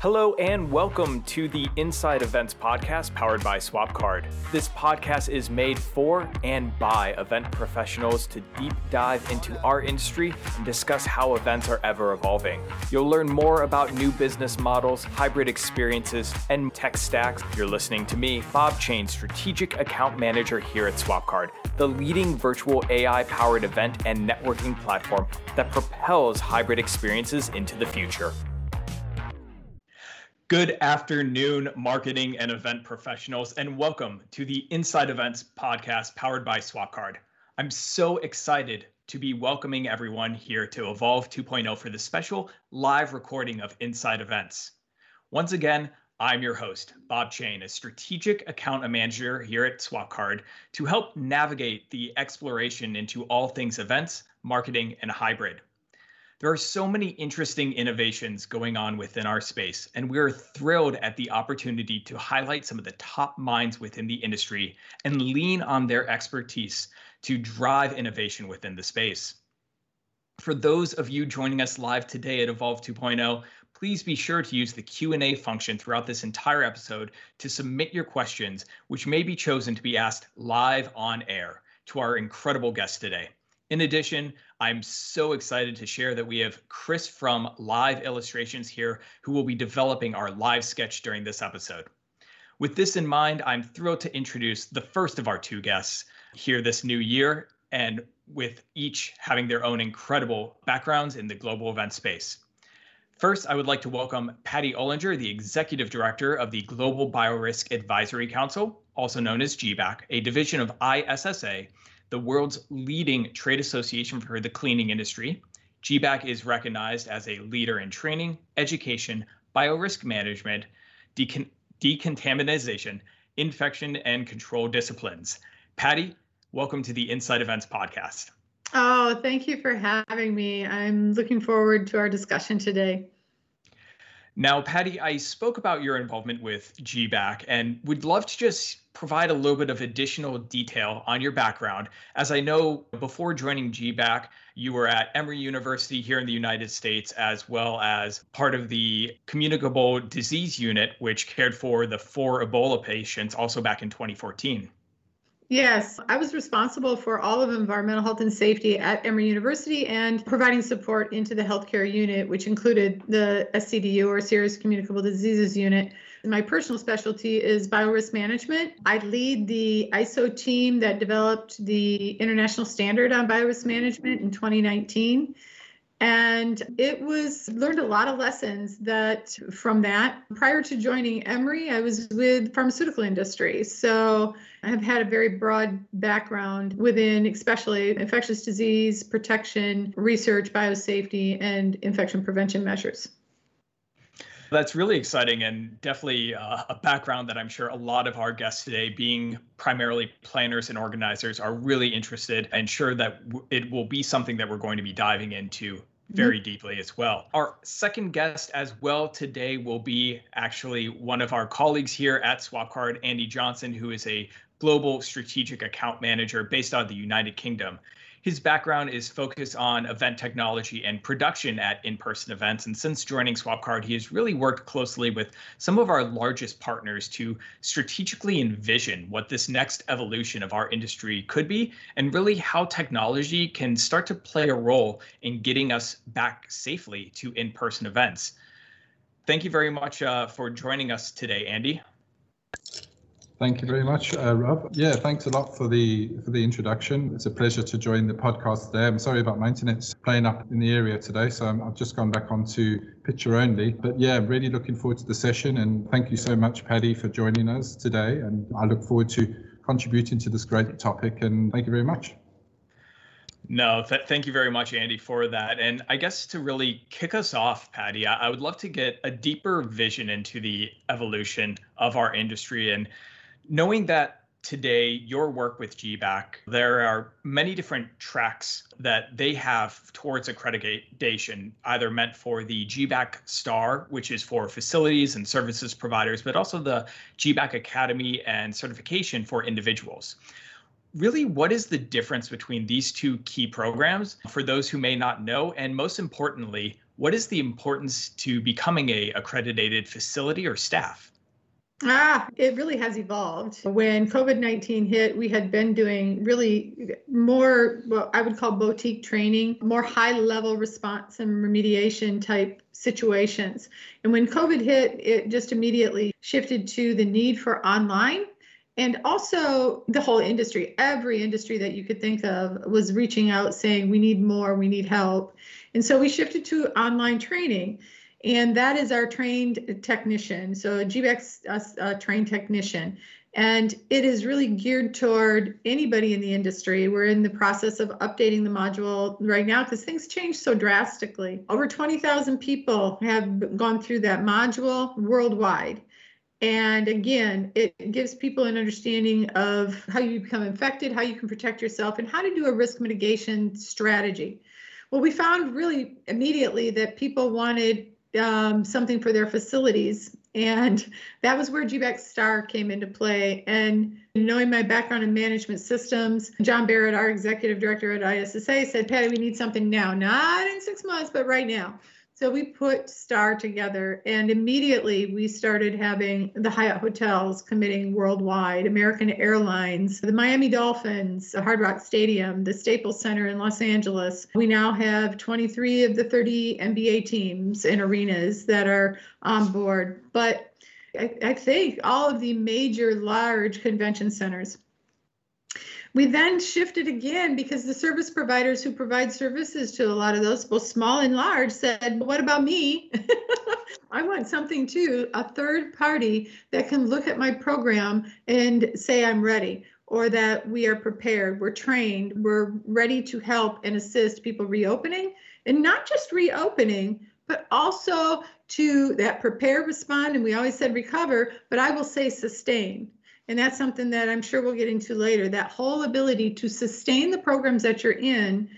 Hello and welcome to the Inside Events podcast powered by SwapCard. This podcast is made for and by event professionals to deep dive into our industry and discuss how events are ever evolving. You'll learn more about new business models, hybrid experiences, and tech stacks. You're listening to me, Bob Chain, Strategic Account Manager here at SwapCard, the leading virtual AI powered event and networking platform that propels hybrid experiences into the future. Good afternoon, marketing and event professionals, and welcome to the Inside Events podcast powered by SwapCard. I'm so excited to be welcoming everyone here to Evolve 2.0 for this special live recording of Inside Events. Once again, I'm your host, Bob Chain, a strategic account manager here at SwapCard to help navigate the exploration into all things events, marketing, and hybrid. There are so many interesting innovations going on within our space, and we're thrilled at the opportunity to highlight some of the top minds within the industry and lean on their expertise to drive innovation within the space. For those of you joining us live today at Evolve 2.0, please be sure to use the Q&A function throughout this entire episode to submit your questions, which may be chosen to be asked live on air to our incredible guest today. In addition, I'm so excited to share that we have Chris from Live Illustrations here who will be developing our live sketch during this episode. With this in mind, I'm thrilled to introduce the first of our two guests here this new year, and with each having their own incredible backgrounds in the global event space. First, I would like to welcome Patty Olinger, the Executive Director of the Global Biorisk Advisory Council, also known as GBAC, a division of ISSA the world's leading trade association for the cleaning industry. GBAC is recognized as a leader in training, education, biorisk management, decon- decontamination, infection, and control disciplines. Patty, welcome to the Inside Events podcast. Oh, thank you for having me. I'm looking forward to our discussion today. Now, Patty, I spoke about your involvement with GBAC and would love to just provide a little bit of additional detail on your background. As I know, before joining GBAC, you were at Emory University here in the United States, as well as part of the Communicable Disease Unit, which cared for the four Ebola patients also back in 2014. Yes, I was responsible for all of environmental health and safety at Emory University and providing support into the healthcare unit, which included the SCDU or Serious Communicable Diseases Unit. My personal specialty is biorisk management. I lead the ISO team that developed the international standard on biorisk management in 2019 and it was learned a lot of lessons that from that. Prior to joining emory i was with pharmaceutical industry. So i have had a very broad background within especially infectious disease protection research biosafety and infection prevention measures. That's really exciting and definitely uh, a background that I'm sure a lot of our guests today, being primarily planners and organizers, are really interested and sure that it will be something that we're going to be diving into very deeply as well. Our second guest as well today will be actually one of our colleagues here at SwapCard, Andy Johnson, who is a global strategic account manager based out of the United Kingdom. His background is focused on event technology and production at in person events. And since joining SwapCard, he has really worked closely with some of our largest partners to strategically envision what this next evolution of our industry could be and really how technology can start to play a role in getting us back safely to in person events. Thank you very much uh, for joining us today, Andy. Thank you very much, uh, Rob. Yeah, thanks a lot for the for the introduction. It's a pleasure to join the podcast today. I'm sorry about my internet's playing up in the area today, so i have just gone back onto picture only. But yeah, really looking forward to the session, and thank you so much, Patty, for joining us today. And I look forward to contributing to this great topic. And thank you very much. No, th- thank you very much, Andy, for that. And I guess to really kick us off, Patty, I, I would love to get a deeper vision into the evolution of our industry and knowing that today your work with GBAC, there are many different tracks that they have towards accreditation, either meant for the GBAC Star, which is for facilities and services providers, but also the GBAC Academy and certification for individuals. Really, what is the difference between these two key programs for those who may not know? And most importantly, what is the importance to becoming a accredited facility or staff? Ah, it really has evolved. When COVID 19 hit, we had been doing really more, what I would call boutique training, more high level response and remediation type situations. And when COVID hit, it just immediately shifted to the need for online. And also, the whole industry, every industry that you could think of was reaching out saying, we need more, we need help. And so we shifted to online training and that is our trained technician. So a GBAC uh, trained technician. And it is really geared toward anybody in the industry. We're in the process of updating the module right now because things change so drastically. Over 20,000 people have gone through that module worldwide. And again, it gives people an understanding of how you become infected, how you can protect yourself, and how to do a risk mitigation strategy. Well, we found really immediately that people wanted um, something for their facilities. And that was where GBAC Star came into play. And knowing my background in management systems, John Barrett, our executive director at ISSA, said, Patty, we need something now, not in six months, but right now. So we put STAR together, and immediately we started having the Hyatt hotels committing worldwide, American Airlines, the Miami Dolphins, the Hard Rock Stadium, the Staples Center in Los Angeles. We now have 23 of the 30 NBA teams and arenas that are on board. But I, I think all of the major large convention centers we then shifted again because the service providers who provide services to a lot of those, both small and large, said, What about me? I want something too, a third party that can look at my program and say, I'm ready, or that we are prepared, we're trained, we're ready to help and assist people reopening, and not just reopening, but also to that prepare, respond, and we always said recover, but I will say sustain and that's something that I'm sure we'll get into later, that whole ability to sustain the programs that you're in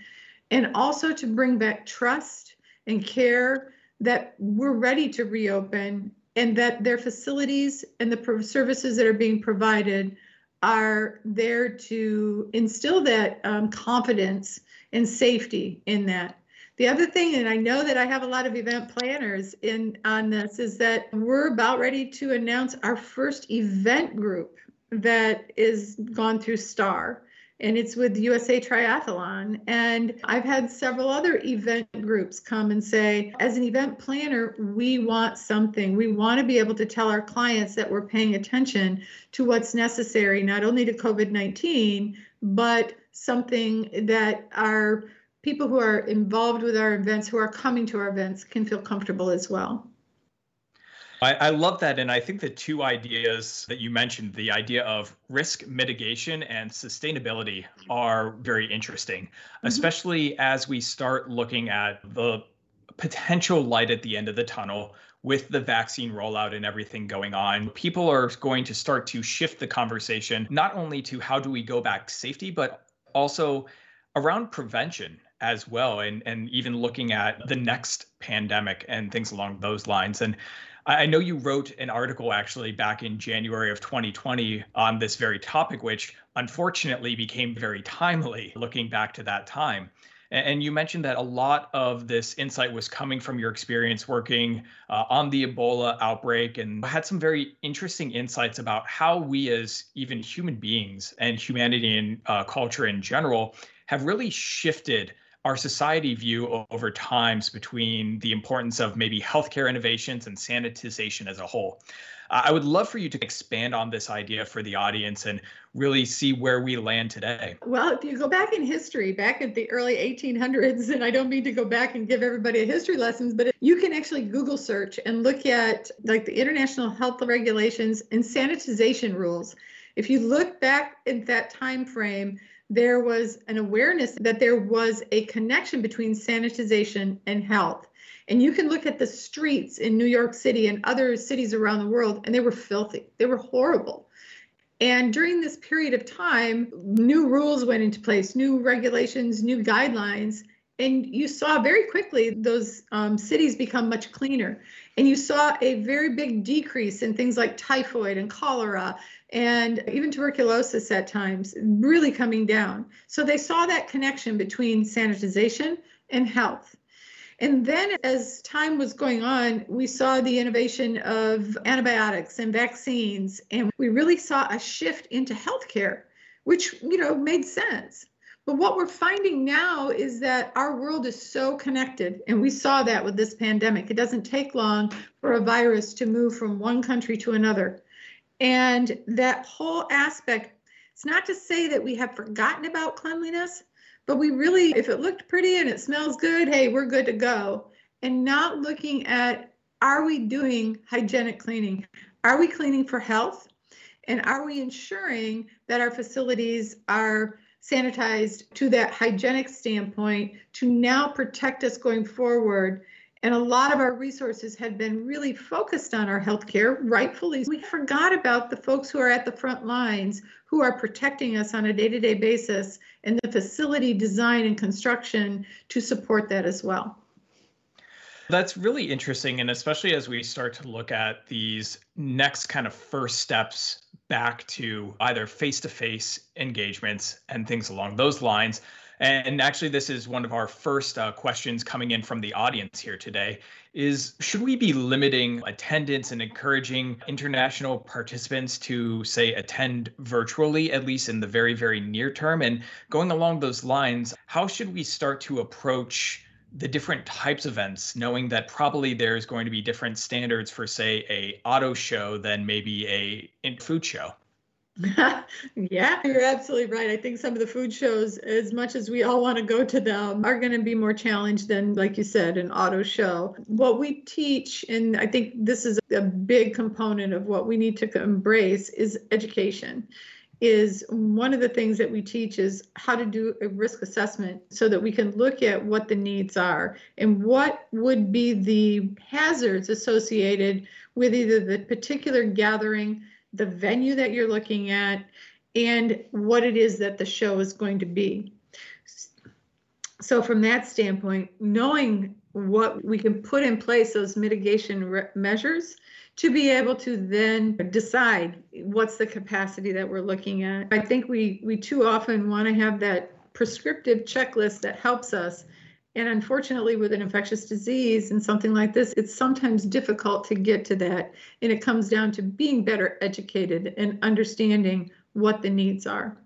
and also to bring back trust and care that we're ready to reopen and that their facilities and the services that are being provided are there to instill that um, confidence and safety in that. The other thing, and I know that I have a lot of event planners in on this, is that we're about ready to announce our first event group that is gone through STAR and it's with USA Triathlon. And I've had several other event groups come and say, as an event planner, we want something. We want to be able to tell our clients that we're paying attention to what's necessary, not only to COVID 19, but something that our people who are involved with our events, who are coming to our events, can feel comfortable as well. I, I, love that. And I think the two ideas that you mentioned, the idea of risk mitigation and sustainability, are very interesting, mm-hmm. especially as we start looking at the potential light at the end of the tunnel with the vaccine rollout and everything going on. People are going to start to shift the conversation, not only to how do we go back safety, but also around prevention as well and and even looking at the next pandemic and things along those lines and I know you wrote an article actually back in January of 2020 on this very topic, which unfortunately became very timely looking back to that time. And you mentioned that a lot of this insight was coming from your experience working uh, on the Ebola outbreak and had some very interesting insights about how we, as even human beings and humanity and uh, culture in general, have really shifted our society view over times between the importance of maybe healthcare innovations and sanitization as a whole. Uh, I would love for you to expand on this idea for the audience and really see where we land today. Well, if you go back in history, back at the early 1800s, and I don't mean to go back and give everybody a history lessons, but you can actually Google search and look at like the international health regulations and sanitization rules. If you look back at that time frame, there was an awareness that there was a connection between sanitization and health. And you can look at the streets in New York City and other cities around the world, and they were filthy. They were horrible. And during this period of time, new rules went into place, new regulations, new guidelines. And you saw very quickly those um, cities become much cleaner. And you saw a very big decrease in things like typhoid and cholera and even tuberculosis at times really coming down. So they saw that connection between sanitization and health. And then as time was going on, we saw the innovation of antibiotics and vaccines, and we really saw a shift into healthcare, which, you know, made sense. But what we're finding now is that our world is so connected, and we saw that with this pandemic. It doesn't take long for a virus to move from one country to another. And that whole aspect, it's not to say that we have forgotten about cleanliness, but we really, if it looked pretty and it smells good, hey, we're good to go. And not looking at are we doing hygienic cleaning? Are we cleaning for health? And are we ensuring that our facilities are sanitized to that hygienic standpoint to now protect us going forward? And a lot of our resources had been really focused on our healthcare, rightfully. We forgot about the folks who are at the front lines who are protecting us on a day to day basis and the facility design and construction to support that as well. That's really interesting. And especially as we start to look at these next kind of first steps back to either face to face engagements and things along those lines. And actually, this is one of our first uh, questions coming in from the audience here today is should we be limiting attendance and encouraging international participants to say attend virtually at least in the very very near term? And going along those lines how should we start to approach the different types of events knowing that probably there's going to be different standards for say a auto show than maybe a food show yeah, you're absolutely right. I think some of the food shows, as much as we all want to go to them, are going to be more challenged than, like you said, an auto show. What we teach, and I think this is a big component of what we need to embrace, is education. Is one of the things that we teach is how to do a risk assessment so that we can look at what the needs are and what would be the hazards associated with either the particular gathering the venue that you're looking at, and what it is that the show is going to be. So, from that standpoint, knowing what we can put in place, those mitigation re- measures, to be able to then decide what's the capacity that we're looking at. I think we we too often want to have that prescriptive checklist that helps us and unfortunately, with an infectious disease and something like this, it's sometimes difficult to get to that. And it comes down to being better educated and understanding what the needs are.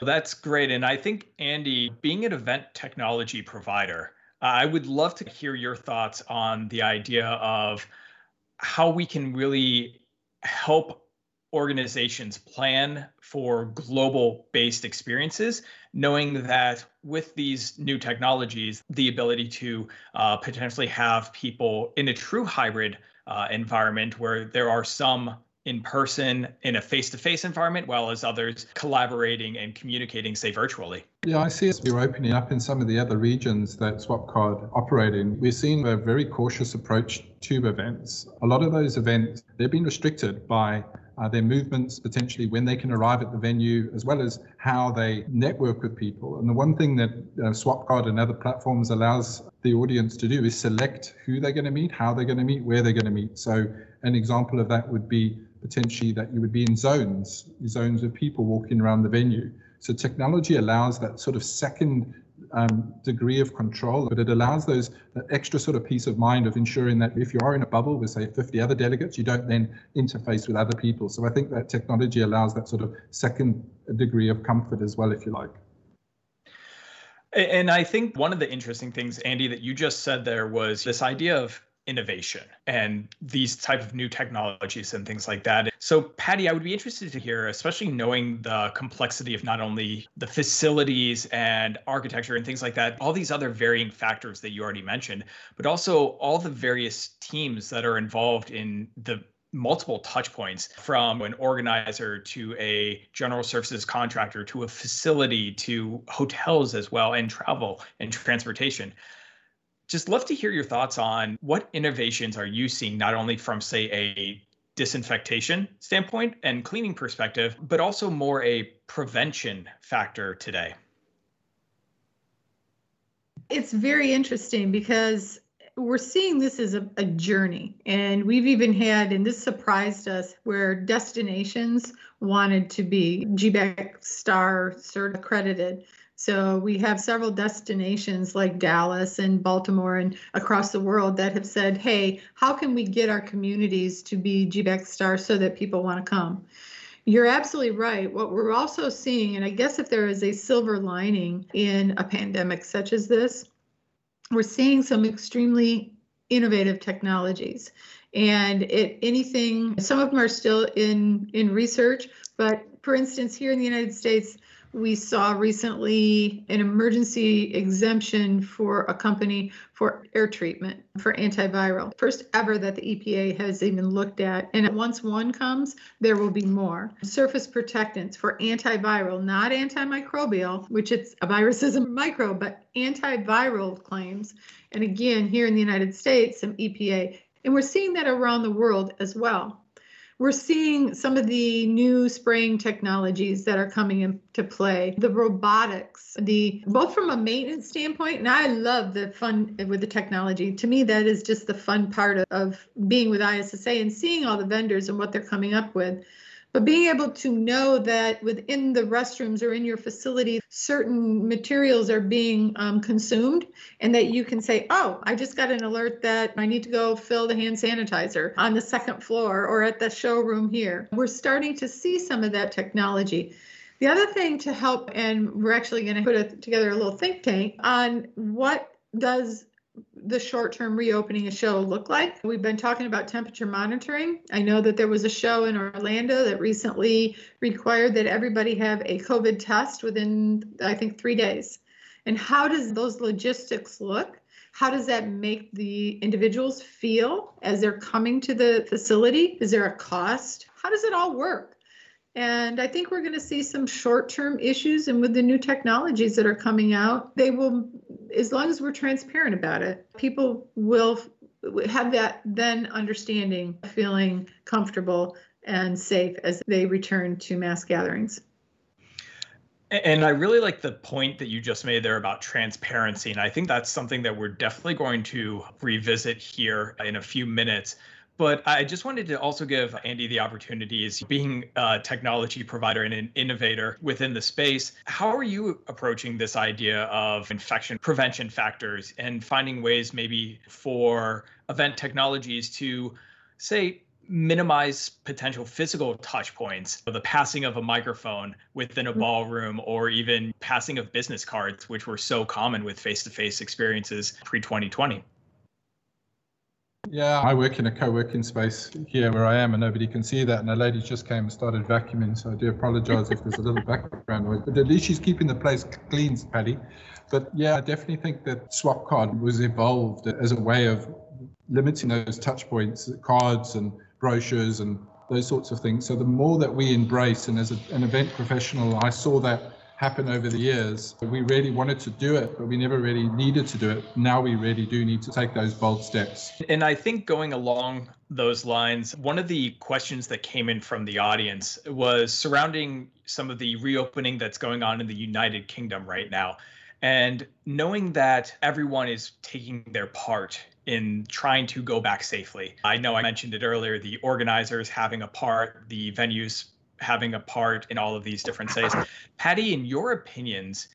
That's great. And I think, Andy, being an event technology provider, I would love to hear your thoughts on the idea of how we can really help organizations plan for global based experiences, knowing that with these new technologies, the ability to uh, potentially have people in a true hybrid uh, environment where there are some in person in a face-to-face environment while as others collaborating and communicating say virtually. Yeah i see as we're opening up in some of the other regions that swapcard operate in. We're seeing a very cautious approach to events. A lot of those events they've been restricted by uh, their movements, potentially when they can arrive at the venue, as well as how they network with people. And the one thing that uh, SwapCard and other platforms allows the audience to do is select who they're going to meet, how they're going to meet, where they're going to meet. So an example of that would be potentially that you would be in zones, zones of people walking around the venue. So technology allows that sort of second um, degree of control, but it allows those that extra sort of peace of mind of ensuring that if you are in a bubble with say 50 other delegates, you don't then interface with other people. So I think that technology allows that sort of second degree of comfort as well, if you like. And I think one of the interesting things, Andy, that you just said there was this idea of innovation and these type of new technologies and things like that. So Patty, I would be interested to hear, especially knowing the complexity of not only the facilities and architecture and things like that, all these other varying factors that you already mentioned, but also all the various teams that are involved in the multiple touch points from an organizer to a general services contractor to a facility to hotels as well and travel and transportation just love to hear your thoughts on what innovations are you seeing not only from say a disinfectation standpoint and cleaning perspective but also more a prevention factor today? It's very interesting because we're seeing this as a, a, journey. And we've even had and this surprised us where destinations wanted to be GBAC star cert accredited So we have several destinations like Dallas and Baltimore and across the world that have said, hey, how can we get our communities to be GBAC stars so that people want to come? You're absolutely right. What we're also seeing, and I guess if there is a silver lining in a pandemic such as this, we're seeing some extremely innovative technologies and it anything some of them are still in in research but for instance here in the united states we saw recently an emergency exemption for a company for air treatment for antiviral. First ever that the EPA has even looked at. And once one comes, there will be more. Surface protectants for antiviral, not antimicrobial, which it's a virus is a microbe, but antiviral claims. And again, here in the United States, some EPA. And we're seeing that around the world as well we're seeing some of the new spraying technologies that are coming into play. The robotics the both from a maintenance standpoint and i love the fun with the technology. To me that is just the fun part of, of being with issa and seeing all the vendors and what they're coming up with but being able to know that within the restrooms or in your facility, certain materials are being um, consumed, and that you can say, Oh, I just got an alert that I need to go fill the hand sanitizer on the second floor or at the showroom here. We're starting to see some of that technology. The other thing to help, and we're actually going to put a, together a little think tank on what does the short term reopening a show look like? We've been talking about temperature monitoring. I know that there was a show in Orlando that recently required that everybody have a COVID test within, I think, three days. And how does those logistics look? How does that make the individuals feel as they're coming to the facility? Is there a cost? How does it all work? And I think we're going to see some short term issues. And with the new technologies that are coming out, they will, as long as we're transparent about it, people will have that then understanding, feeling comfortable and safe as they return to mass gatherings. And I really like the point that you just made there about transparency. And I think that's something that we're definitely going to revisit here in a few minutes. But I just wanted to also give Andy the opportunities, being a technology provider and an innovator within the space. How are you approaching this idea of infection prevention factors and finding ways maybe for event technologies to, say, minimize potential physical touch points the passing of a microphone within a mm-hmm. ballroom or even passing of business cards which were so common with face-to-face experiences pre-2020 yeah, I work in a co-working space here where I am, and nobody can see that. And a lady just came and started vacuuming, so I do apologise if there's a little background noise. But at least she's keeping the place clean, Patty. But yeah, I definitely think that swap card was evolved as a way of limiting those touch points, cards and brochures and those sorts of things. So the more that we embrace, and as a, an event professional, I saw that happen over the years. We really wanted to do it, but we never really needed to do it. Now we really do need to take those bold steps. And I think going along those lines, one of the questions that came in from the audience was surrounding some of the reopening that's going on in the United Kingdom right now. And knowing that everyone is taking their part in trying to go back safely. I know I mentioned it earlier the organizers having a part, the venues having a part in all of these different states. Patty, in your opinions,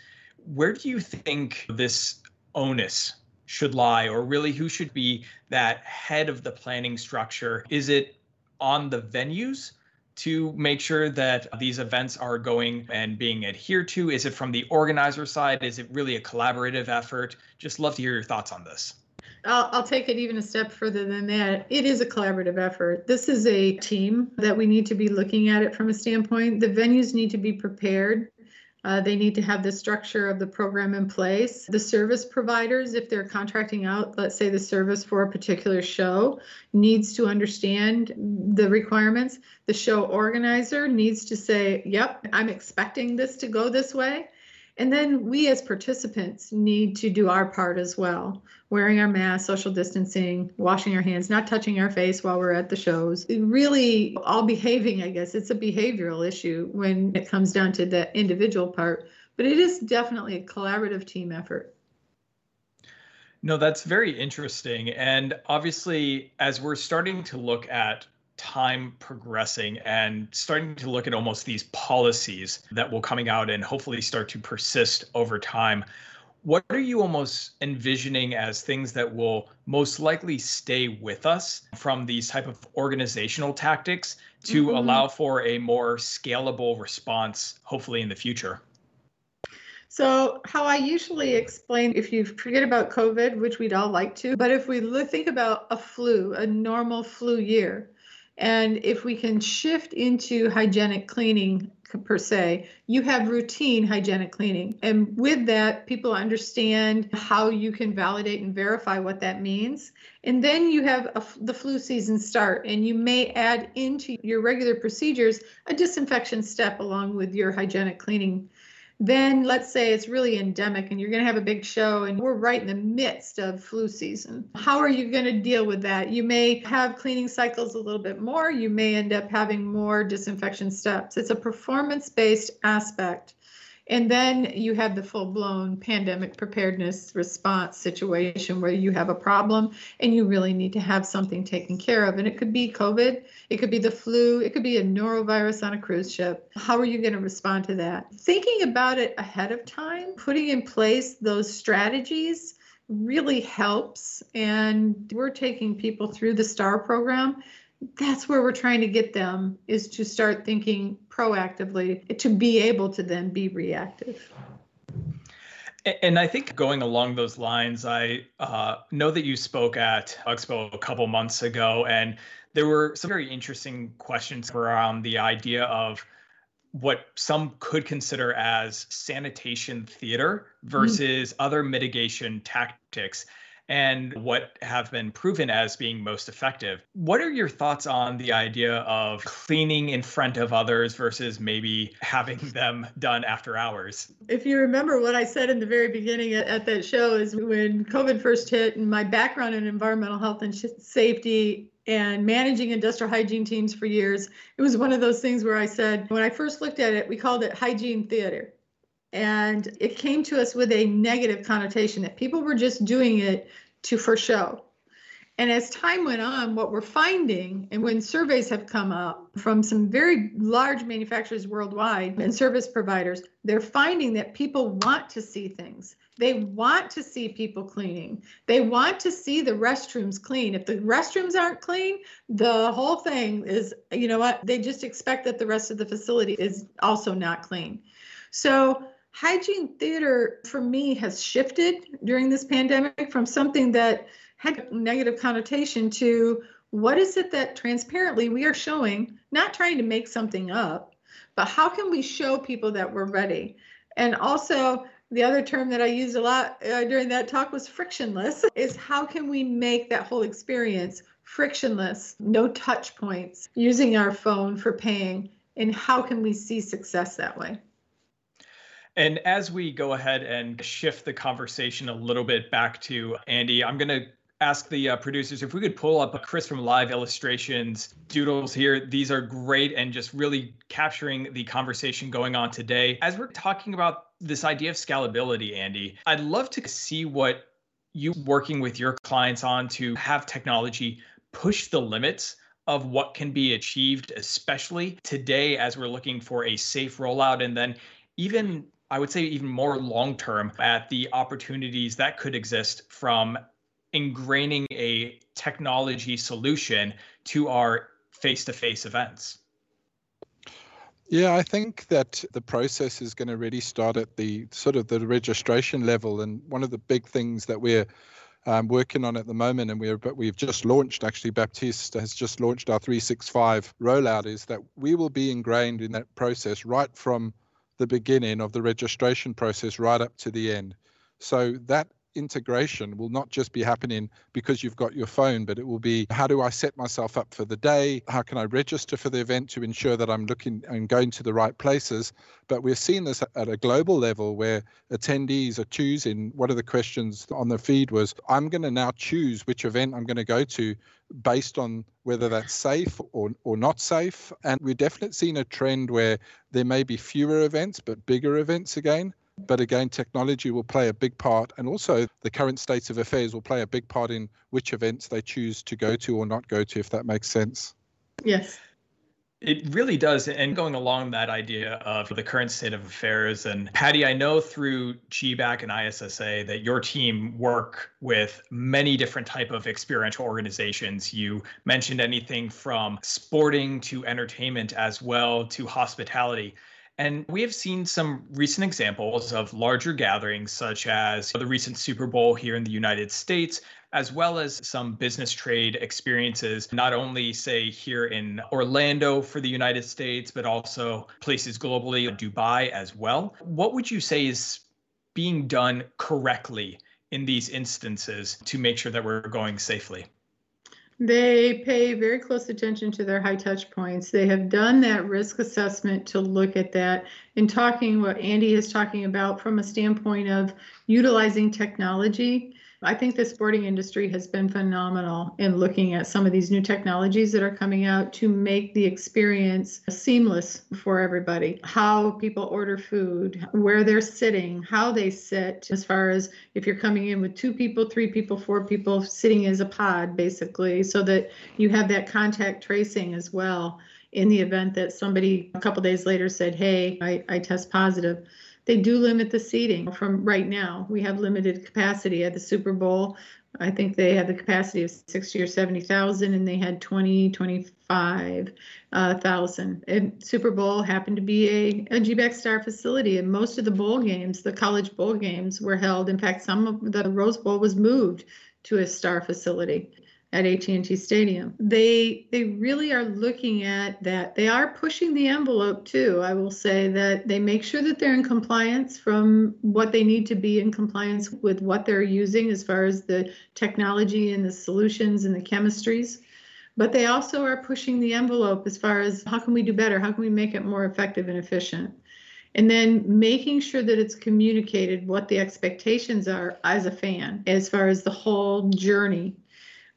where do you think this onus should lie, or really who should be that head of the planning structure? Is it on the venues? to make sure that these events are going and being adhered to? Is it from the organizer side? Is it really a collaborative effort? Just love to hear your thoughts on this. I'll, I'll, take it even a step further than that. It is a collaborative effort. This is a team that we need to be looking at it from a standpoint. The venues need to be prepared. Uh, they need to have the structure of the program in place. The service providers, if they're contracting out, let's say the service for a particular show, needs to understand the requirements. The show organizer needs to say, Yep, I'm expecting this to go this way. And then we as participants need to do our part as well wearing our mask, social distancing, washing our hands, not touching our face while we're at the shows. Really, all behaving, I guess. It's a behavioral issue when it comes down to the individual part, but it is definitely a collaborative team effort. No, that's very interesting. And obviously, as we're starting to look at time progressing and starting to look at almost these policies that will coming out and hopefully start to persist over time what are you almost envisioning as things that will most likely stay with us from these type of organizational tactics to mm-hmm. allow for a more scalable response hopefully in the future so, how I usually explain if you forget about COVID, which we'd all like to, but if we think about a flu, a normal flu year, and if we can shift into hygienic cleaning per se, you have routine hygienic cleaning. And with that, people understand how you can validate and verify what that means. And then you have a, the flu season start, and you may add into your regular procedures a disinfection step along with your hygienic cleaning then let's say it's really endemic and you're going to have a big show and we're right in the midst of flu season. How are you going to deal with that? You may have cleaning cycles a little bit more. You may end up having more disinfection steps. It's a performance based aspect and then you have the full blown pandemic preparedness response situation where you have a problem and you really need to have something taken care of. And it could be COVID, it could be the flu, it could be a norovirus on a cruise ship. How are you going to respond to that? Thinking about it ahead of time, putting in place those strategies really helps. And we're taking people through the STAR program that's where we're trying to get them is to start thinking proactively to be able to then be reactive and I think going along those lines, I uh, know that you spoke at Expo a couple months ago, and there were some very interesting questions around the idea of what some could consider as sanitation theater mm-hmm. versus mm-hmm. other mitigation tactics and what have been proven as being most effective. What are your thoughts on the idea of cleaning in front of others versus maybe having them done after hours? If you remember what I said in the very beginning at, at that show is when COVID first hit and my background in environmental health and safety and managing industrial hygiene teams for years, it was one of those things where I said, when I first looked at it, we called it hygiene theater and it came to us with a negative connotation that people were just doing it to for show. And as time went on, what we're finding, and when surveys have come up from some very large manufacturers worldwide and service providers, they're finding that people want to see things. They want to see people cleaning. They want to see the restrooms clean. If the restrooms aren't clean, the whole thing is, you know what, they just expect that the rest of the facility is also not clean. So hygiene theater for me has shifted during this pandemic from something that had negative connotation to what is it that transparently we are showing, not trying to make something up, but how can we show people that we're ready? And also, the other term that I used a lot uh, during that talk was frictionless is how can we make that whole experience frictionless, no touch points, using our phone for paying, and how can we see success that way? And as we go ahead and shift the conversation a little bit back to Andy, I'm going to ask the uh, producers if we could pull up Chris from Live Illustrations doodles here. These are great and just really capturing the conversation going on today. As we're talking about this idea of scalability, Andy, I'd love to see what you working with your clients on to have technology push the limits of what can be achieved, especially today as we're looking for a safe rollout. And then even I would say even more long term at the opportunities that could exist from ingraining a technology solution to our face to face events. Yeah, I think that the process is going to really start at the sort of the registration level. And one of the big things that we're um, working on at the moment, and we're but we've just launched actually Baptiste has just launched our 365 rollout, is that we will be ingrained in that process right from the beginning of the registration process right up to the end. So that integration will not just be happening because you've got your phone, but it will be how do I set myself up for the day? How can I register for the event to ensure that I'm looking and going to the right places? But we're seeing this at a global level where attendees are choosing. One of the questions on the feed was I'm going to now choose which event I'm going to go to based on whether that's safe or, or not safe. And we're definitely seeing a trend where there may be fewer events, but bigger events again. But again, technology will play a big part, and also the current state of affairs will play a big part in which events they choose to go to or not go to, if that makes sense. Yes. It really does. And going along that idea of the current state of affairs, and Patty, I know through GBAC and ISSA that your team work with many different type of experiential organizations. You mentioned anything from sporting to entertainment as well to hospitality. And we have seen some recent examples of larger gatherings, such as the recent Super Bowl here in the United States, as well as some business trade experiences, not only, say, here in Orlando for the United States, but also places globally, Dubai as well. What would you say is being done correctly in these instances to make sure that we're going safely? They pay very close attention to their high touch points. They have done that risk assessment to look at that. In talking what Andy is talking about from a standpoint of utilizing technology, I think the sporting industry has been phenomenal in looking at some of these new technologies that are coming out to make the experience seamless for everybody. How people order food, where they're sitting, how they sit, as far as if you're coming in with two people, three people, four people sitting as a pod, basically, so that you have that contact tracing as well in the event that somebody a couple days later said, Hey, I, I test positive they do limit the seating from right now. We have limited capacity at the Super Bowl. I think they had the capacity of 60 or 70,000 and they had 20, 25,000. Uh, and Super Bowl happened to be a, a GBAC Star facility and most of the bowl games, the college bowl games were held. In fact, some of the Rose Bowl was moved to a Star facility at AT&T Stadium. They they really are looking at that. They are pushing the envelope too. I will say that they make sure that they're in compliance from what they need to be in compliance with what they're using as far as the technology and the solutions and the chemistries. But they also are pushing the envelope as far as how can we do better? How can we make it more effective and efficient? and then making sure that it's communicated what the expectations are as a fan as far as the whole journey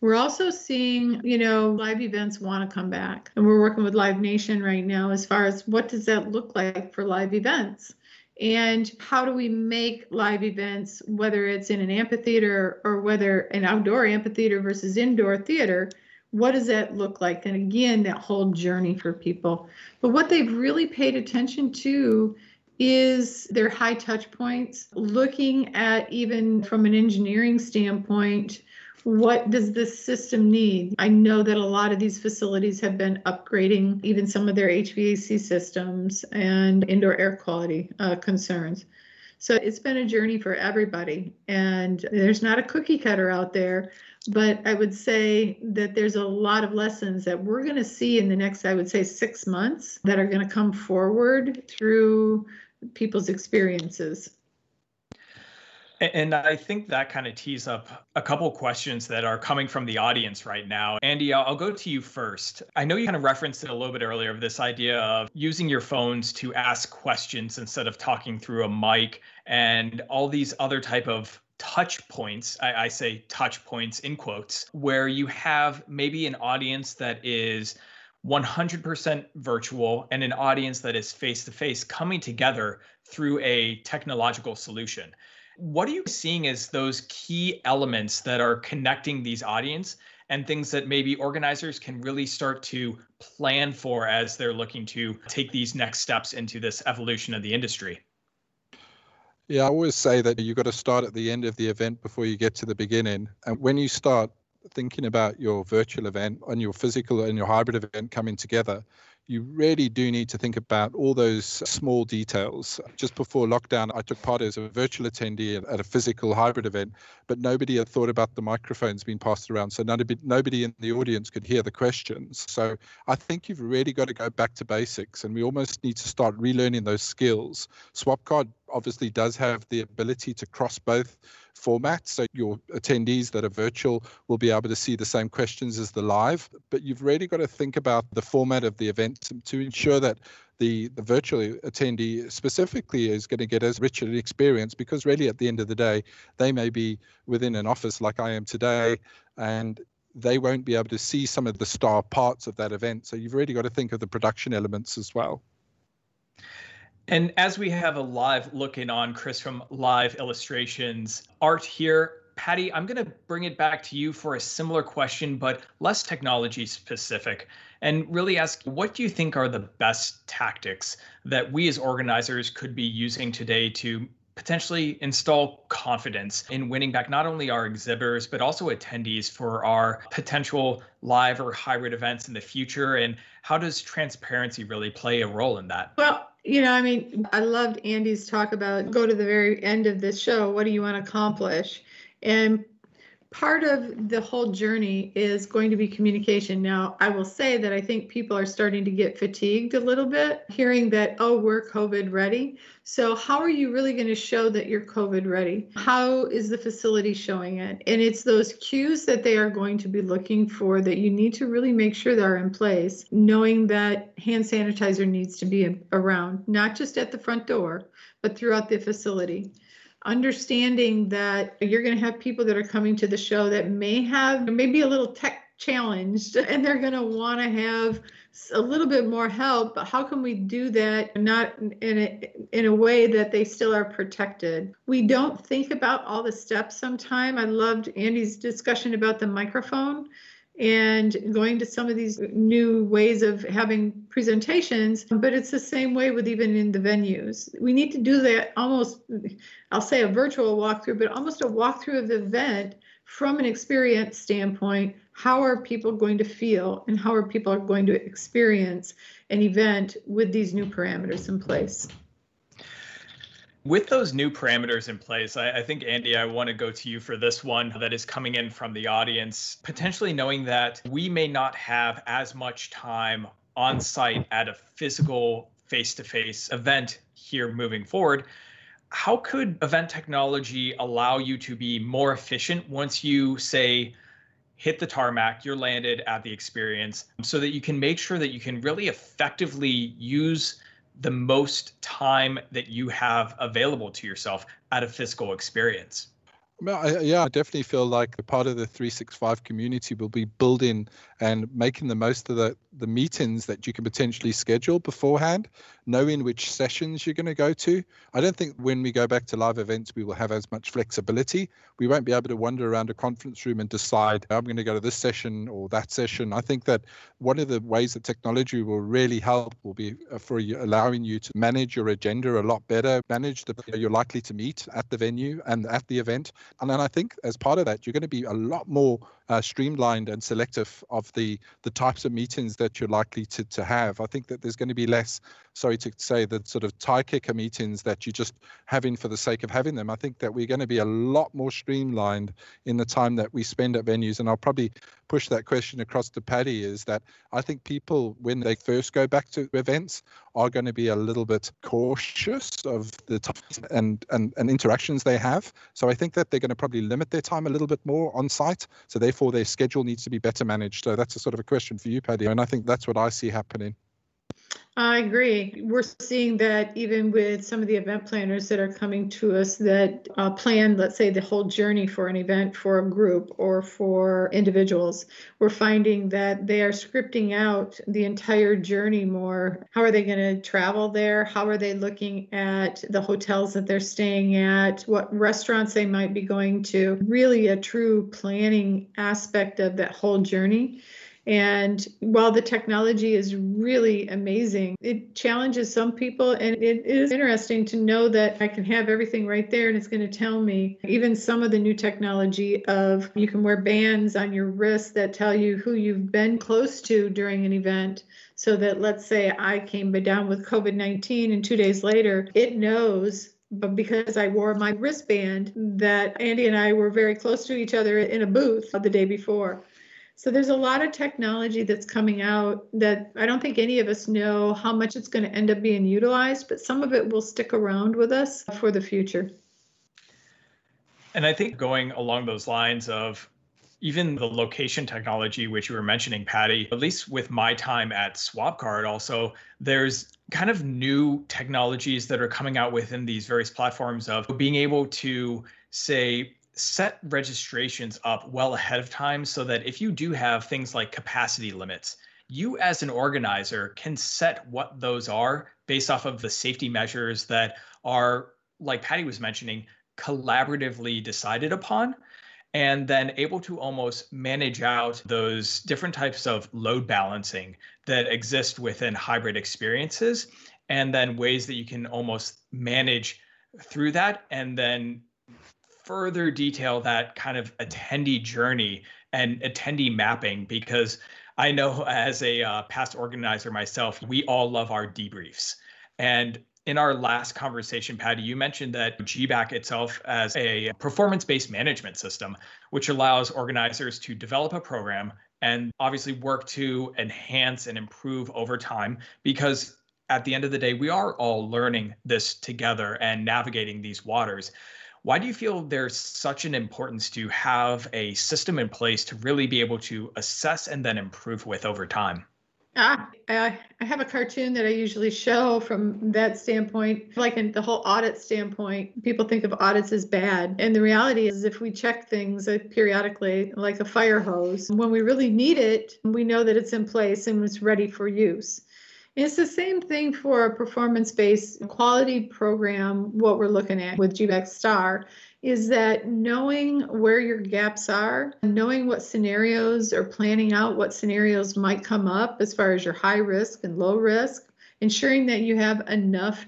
we're also seeing, you know, live events want to come back. And we're working with Live Nation right now as far as what does that look like for live events? And how do we make live events, whether it's in an amphitheater or whether an outdoor amphitheater versus indoor theater, what does that look like? And again, that whole journey for people. But what they've really paid attention to is their high touch points, looking at even from an engineering standpoint, what does this system need? I know that a lot of these facilities have been upgrading even some of their HVAC systems and indoor air quality uh, concerns. So it's been a journey for everybody, and there's not a cookie cutter out there. But I would say that there's a lot of lessons that we're going to see in the next, I would say, six months that are going to come forward through people's experiences. And I think that kind of tees up a couple questions that are coming from the audience right now. Andy, I'll go to you first. I know you kind of referenced it a little bit earlier of this idea of using your phones to ask questions instead of talking through a mic and all these other type of touch points I, I say touch points in quotes where you have maybe an audience that is 100% virtual and an audience that is face to face coming together through a technological solution what are you seeing as those key elements that are connecting these audience and things that maybe organizers can really start to plan for as they're looking to take these next steps into this evolution of the industry? Yeah, I always say that you've got to start at the end of the event before you get to the beginning. And when you start thinking about your virtual event and your physical and your hybrid event coming together, you really do need to think about all those small details. Just before lockdown, I took part as a virtual attendee at a physical hybrid event, but nobody had thought about the microphones being passed around. So nobody, in the audience could hear the questions. So I think you've really got to go back to basics and we almost need to start relearning those skills. Swapcard obviously does have the ability to cross both formats. So your attendees that are virtual will be able to see the same questions as the live, but you've really got to think about the format of the event to ensure that the, the virtual attendee specifically is going to get as rich an experience because really at the end of the day, they may be within an office like I am today and they won't be able to see some of the star parts of that event. So you've really got to think of the production elements as well. And as we have a live looking on, Chris, from Live Illustrations, art here Patty, I'm going to bring it back to you for a similar question, but less technology specific, and really ask what do you think are the best tactics that we as organizers could be using today to potentially install confidence in winning back not only our exhibitors, but also attendees for our potential live or hybrid events in the future? And how does transparency really play a role in that? Well, you know, I mean, I loved Andy's talk about go to the very end of this show. What do you want to accomplish? And part of the whole journey is going to be communication. Now, I will say that I think people are starting to get fatigued a little bit hearing that, oh, we're COVID ready. So, how are you really going to show that you're COVID ready? How is the facility showing it? And it's those cues that they are going to be looking for that you need to really make sure they're in place, knowing that hand sanitizer needs to be around, not just at the front door, but throughout the facility understanding that you're going to have people that are coming to the show that may have maybe a little tech challenged and they're going to want to have a little bit more help but how can we do that not in a, in a way that they still are protected? We don't think about all the steps sometime. I loved andy's discussion about the microphone and going to some of these new ways of having presentations but it's the same way with even in the venues. We need to do that almost i'll say a virtual walkthrough but almost a walkthrough of the event from an experience standpoint. How are people going to feel and how are people going to experience an event with these new parameters in place with those new parameters in place, I, I, think, Andy, I want to go to you for this one that is coming in from the audience, potentially knowing that we may not have as much time on site at a physical face to face event here moving forward. How could event technology allow you to be more efficient once you say, hit the tarmac, you're landed at the experience, so that you can make sure that you can really effectively use the most time that you have available to yourself at a physical experience. Yeah, I definitely feel like part of the 365 community will be building and making the most of the, the meetings that you can potentially schedule beforehand, knowing which sessions you're going to go to. I don't think when we go back to live events, we will have as much flexibility. We won't be able to wander around a conference room and decide, I'm going to go to this session or that session. I think that one of the ways that technology will really help will be uh, for you, allowing you to manage your agenda a lot better, manage the people you're likely to meet at the venue and at the event and then I think as part of that, you're going to be a lot more uh, streamlined and selective of the the types of meetings that you're likely to to have. I think that there's going to be less, sorry to say, the sort of tie kicker meetings that you're just having for the sake of having them. I think that we're going to be a lot more streamlined in the time that we spend at venues. And I'll probably push that question across to Patty is that I think people, when they first go back to events, are going to be a little bit cautious of the time and, and, and interactions they have. So I think that they're going to probably limit their time a little bit more on site. So therefore their schedule needs to be better managed. So that's a sort of a question for you, Patty, and I think that's what I see happening. I agree. We're seeing that even with some of the event planners that are coming to us that uh, plan, let's say, the whole journey for an event for a group or for individuals. We're finding that they are scripting out the entire journey more. How are they going to travel there? How are they looking at the hotels that they're staying at? What restaurants they might be going to? Really, a true planning aspect of that whole journey. And while the technology is really amazing, it challenges some people. And it is interesting to know that I can have everything right there and it's going to tell me even some of the new technology of you can wear bands on your wrist that tell you who you've been close to during an event. So that let's say I came down with COVID 19 and two days later, it knows but because I wore my wristband, that Andy and I were very close to each other in a booth the day before. So there's a lot of technology that's coming out that I don't think any of us know how much it's going to end up being utilized, but some of it will stick around with us for the future. And I think going along those lines of even the location technology, which you were mentioning, Patty, at least with my time at SwapCard, also, there's kind of new technologies that are coming out within these various platforms of being able to say set registrations up well ahead of time so that if you do have things like capacity limits, you as an organizer can set what those are based off of the safety measures that are, like Patty was mentioning, collaboratively decided upon. and then able to almost manage out those different types of load balancing that exist within hybrid experiences and then ways that you can almost manage through that and then further detail that kind of attendee journey and attendee mapping because I know as a uh, past organizer myself, we all love our debriefs. And in our last conversation, Patty, you mentioned that GBAC itself as a performance based management system, which allows organizers to develop a program and obviously work to enhance and improve over time because at the end of the day, we are all learning this together and navigating these waters. Why do you feel there's such an importance to have a system in place to really be able to assess and then improve with over time? Ah, I, I have a cartoon that I usually show from that standpoint. Like in the whole audit standpoint, people think of audits as bad. And the reality is, if we check things uh, periodically, like a fire hose, when we really need it, we know that it's in place and it's ready for use. It's the same thing for a performance based quality program. What we're looking at with GBAC STAR is that knowing where your gaps are, knowing what scenarios or planning out what scenarios might come up as far as your high risk and low risk, ensuring that you have enough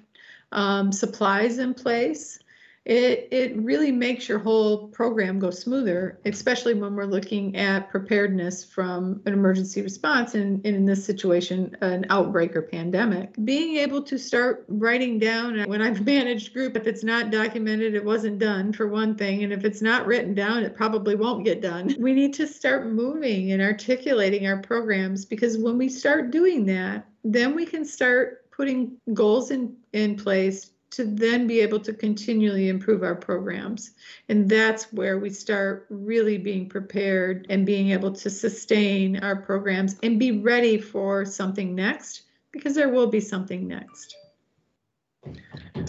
um, supplies in place it it really makes your whole program go smoother, especially when we're looking at preparedness from an emergency response and, and in this situation, an outbreak or pandemic. Being able to start writing down uh, when I've managed group, if it's not documented, it wasn't done for one thing, and if it's not written down, it probably won't get done. We need to start moving and articulating our programs because when we start doing that, then we can start putting goals in, in place to then be able to continually improve our programs. And that's where we start really being prepared and being able to sustain our programs and be ready for something next because there will be something next.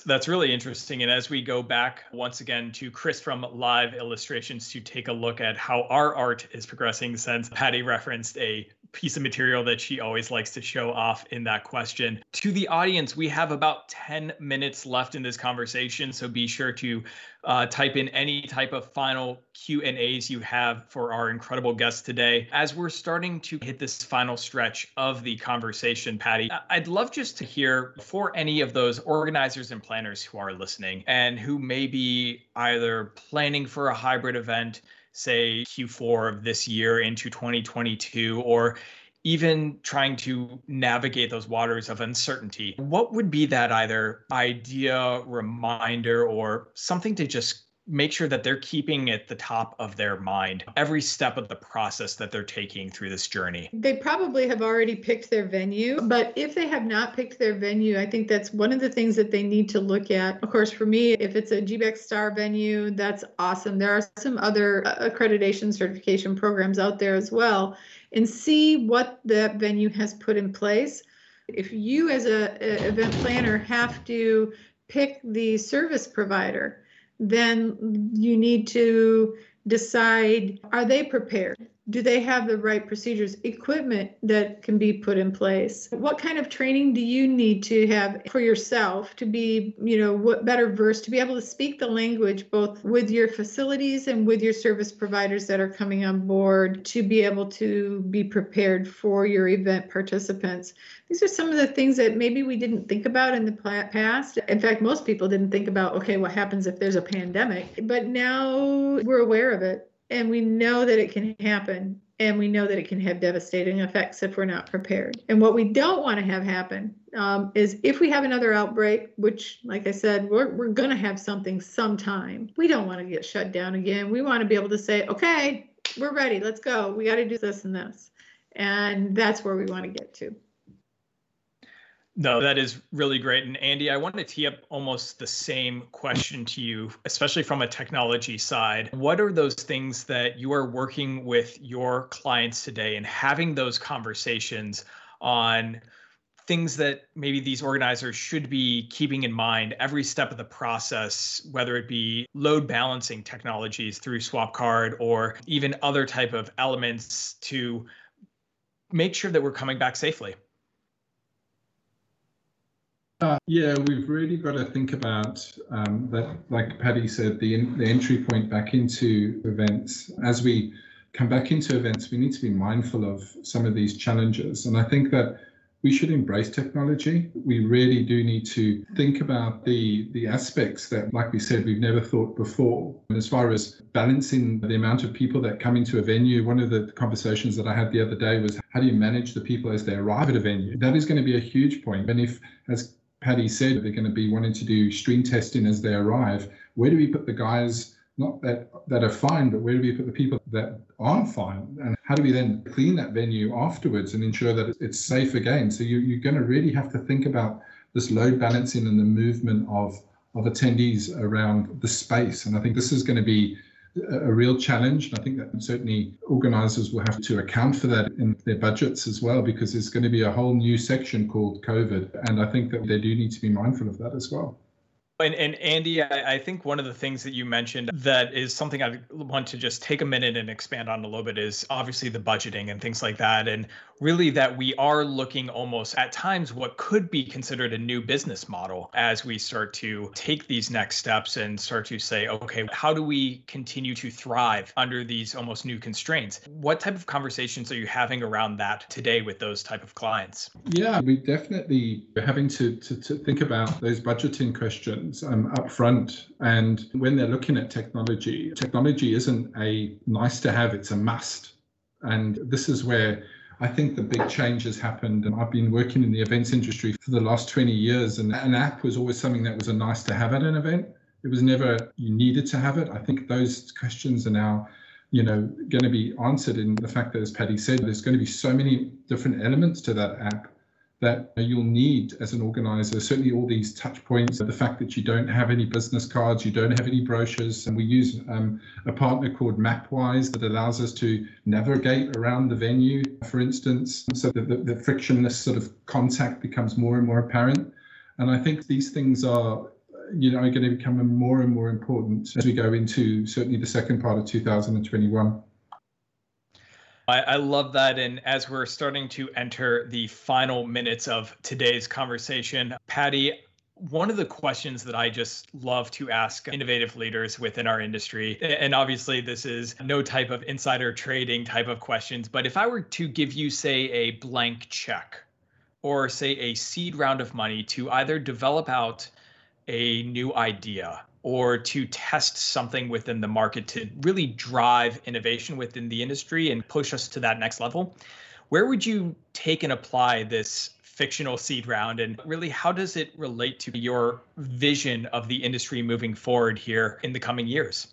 That's really interesting. And as we go back once again to Chris from Live Illustrations to take a look at how our art is progressing, since Patty referenced a piece of material that she always likes to show off in that question. To the audience, we have about 10 minutes left in this conversation, so be sure to uh, type in any type of final Q and A's you have for our incredible guests today. As we're starting to hit this final stretch of the conversation, Patty, I'd love just to hear for any of those organizers and planners who are listening and who may be either planning for a hybrid event say Q4 of this year into 2022 or even trying to navigate those waters of uncertainty, what would be that either idea, reminder, or something to just make sure that they're keeping at the top of their mind every step of the process that they're taking through this journey? They probably have already picked their venue, but if they have not picked their venue, I think that's one of the things that they need to look at. Of course, for me, if it's a GBAC Star venue, that's awesome. There are some other uh, accreditation certification programs out there as well, and see what that venue has put in place. If you, as a, a event planner, have to pick the service provider, then you need to decide are they prepared? Do they have the right procedures, equipment that can be put in place? What kind of training do you need to have for yourself to be, you know, what better versed to be able to speak the language both with your facilities and with your service providers that are coming on board to be able to be prepared for your event participants? These are some of the things that maybe we didn't think about in the past. In fact, most people didn't think about, okay, what happens if there's a pandemic? But now we're aware of it and we know that it can happen and we know that it can have devastating effects if we're not prepared. And what we don't want to have happen um, is if we have another outbreak, which, like I said, we're, we're going to have something sometime, we don't want to get shut down again. We want to be able to say, okay, we're ready, let's go. We got to do this and this. And that's where we want to get to. No, that is really great. And Andy, I want to tee up almost the same question to you, especially from a technology side. What are those things that you are working with your clients today and having those conversations on things that maybe these organizers should be keeping in mind every step of the process, whether it be load balancing technologies through SwapCard or even other type of elements to make sure that we're coming back safely? Uh, yeah, we've really got to think about um, that, like Patty said, the, in, the entry point back into events. As we come back into events, we need to be mindful of some of these challenges. And I think that we should embrace technology. We really do need to think about the the aspects that, like we said, we've never thought before. And as far as balancing the amount of people that come into a venue, one of the conversations that I had the other day was how do you manage the people as they arrive at a venue? That is going to be a huge point. And if, as Patty said, they're going to be wanting to do stream testing as they arrive, where do we put the guys? not that that are fine, but where do we put the people that aren't fine? And how do we then clean that venue afterwards and ensure that it's safe again? So you, you're going to really have to think about this load balancing and the movement of of attendees around the space. And I think this is going to be a real challenge. And I think that certainly organizers will have to account for that in their budgets as well, because there's going to be a whole new section called COVID. And I think that they do need to be mindful of that as well. And, and Andy, I, I, think one of the things that you mentioned that is something I want to just take a minute and expand on a little bit is obviously the budgeting and things like that. And really that we are looking almost at times what could be considered a new business model as we start to take these next steps and start to say, okay, how do we continue to thrive under these almost new constraints? What type of conversations are you having around that today with those type of clients? Yeah, we definitely are having to, to, to think about those budgeting questions um, up front. And when they're looking at technology, technology isn't a nice to have, it's a must. And this is where I think the big change has happened. And I've been working in the events industry for the last 20 years, and an app was always something that was a nice to have at an event. It was never you needed to have it. I think those questions are now, you know, going to be answered in the fact that, as Patty said, there's going to be so many different elements to that app that you'll need as an organizer, certainly all these touch points, the fact that you don't have any business cards, you don't have any brochures. And we use um, a partner called Mapwize that allows us to navigate around the venue, for instance, so that the, the frictionless sort of contact becomes more and more apparent. And I think these things are you know, are going to become more and more important as we go into certainly the second part of 2021. I, I love that. And as we're starting to enter the final minutes of today's conversation, Patty, one of the questions that I just love to ask innovative leaders within our industry, and obviously this is no type of insider trading type of questions, but if I were to give you, say, a blank check or say a seed round of money to either develop out a new idea or to test something within the market to really drive innovation within the industry and push us to that next level. Where would you take and apply this fictional seed round and really how does it relate to your vision of the industry moving forward here in the coming years?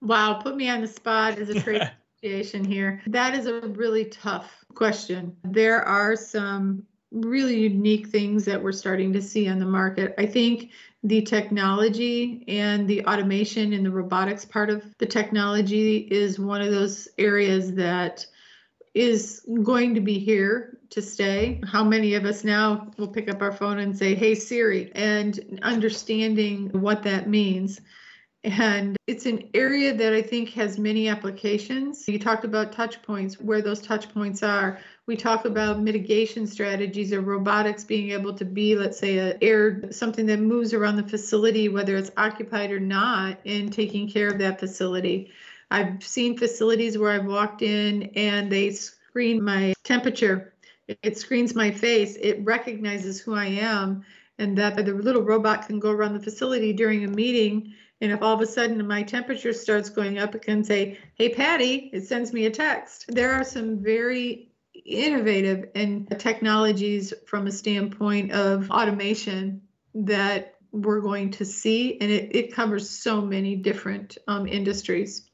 Wow, put me on the spot as a trade association here. That is a really tough question. There are some really unique things that we're starting to see on the market. I think the technology and the automation and the robotics part of the technology is one of those areas that is going to be here to stay. How many of us now will pick up our phone and say, Hey Siri, and understanding what that means. And it's an area that I think has many applications. You talked about touch points, where those touch points are. We talk about mitigation strategies or robotics being able to be, let's say, a air something that moves around the facility, whether it's occupied or not, and taking care of that facility. I've seen facilities where I've walked in and they screen my temperature. It screens my face. It recognizes who I am, and that the little robot can go around the facility during a meeting and if all of a sudden my temperature starts going up, it can say, Hey, Patty, it sends me a text. There are some very innovative and technologies from a standpoint of automation that we're going to see, and it, it covers so many different um, industries.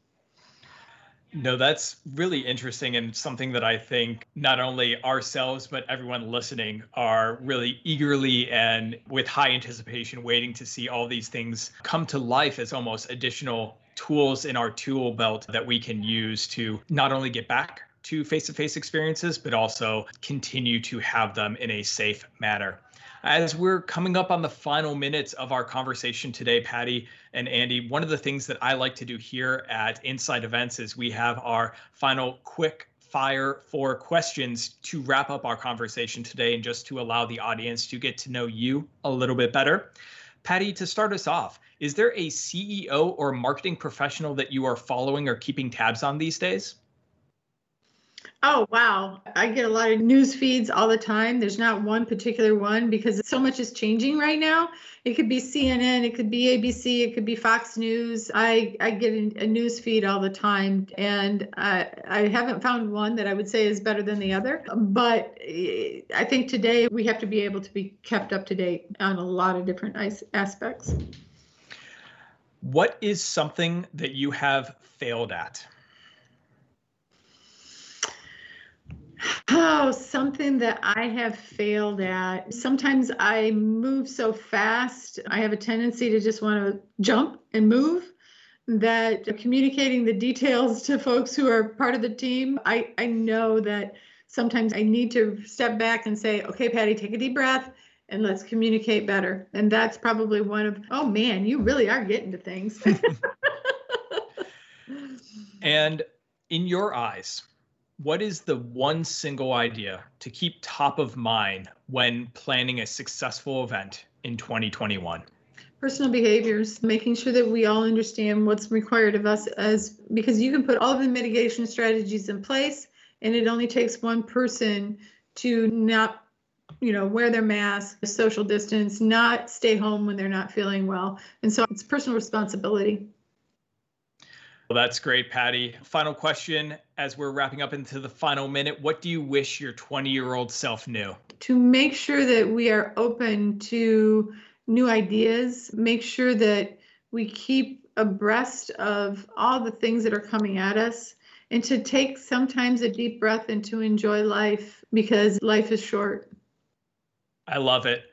No, that's really interesting and something that I think not only ourselves, but everyone listening are really eagerly and with high anticipation waiting to see all these things come to life as almost additional tools in our tool belt that we can use to not only get back to face to face experiences, but also continue to have them in a safe manner. As we're coming up on the final minutes of our conversation today, Patty and Andy, one of the things that I like to do here at Inside Events is we have our final quick fire for questions to wrap up our conversation today and just to allow the audience to get to know you a little bit better. Patty, to start us off, is there a CEO or marketing professional that you are following or keeping tabs on these days? Oh, wow. I get a lot of news feeds all the time. There's not one particular one because so much is changing right now. It could be CNN, it could be ABC, it could be Fox News. I, I get a news feed all the time, and I, I haven't found one that I would say is better than the other. But eh, I think today we have to be able to be kept up to date on a lot of different aspects. What is something that you have failed at? Oh, something that I have failed at. Sometimes I move so fast, I have a tendency to just want to jump and move. That communicating the details to folks who are part of the team, I, I know that sometimes I need to step back and say, okay, Patty, take a deep breath and let's communicate better. And that's probably one of, oh man, you really are getting to things. and in your eyes, what is the one single idea to keep top of mind when planning a successful event in 2021? Personal behaviors, making sure that we all understand what's required of us as because you can put all the mitigation strategies in place and it only takes one person to not you know wear their mask social distance not stay home when they're not feeling well and so it's personal responsibility well, that's great, Patty. Final question as we're wrapping up into the final minute. What do you wish your 20 year old self knew? To make sure that we are open to new ideas, make sure that we keep abreast of all the things that are coming at us, and to take sometimes a deep breath and to enjoy life because life is short. I love it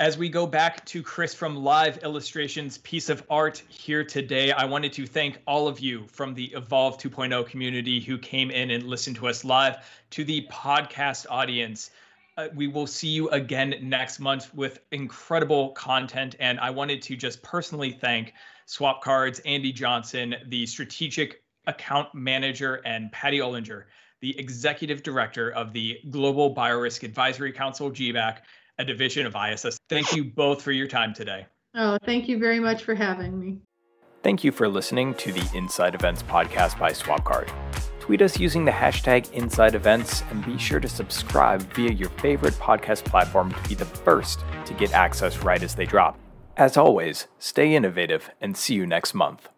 as we go back to Chris from Live Illustrations piece of art here today, I wanted to thank all of you from the Evolve 2.0 community who came in and listened to us live, to the podcast audience. Uh, we will see you again next month with incredible content. And I wanted to just personally thank Swapcard's, Andy Johnson, the strategic account manager, and Patty Olinger, the executive director of the Global Biorisk Advisory Council, GBAC a division of ISS. Thank you both for your time today. Oh, thank you very much for having me. Thank you for listening to the Inside Events podcast by Swapcard. Tweet us using the hashtag Inside Events and be sure to subscribe via your favorite podcast platform to be the first to get access right as they drop. As always, stay innovative and see you next month.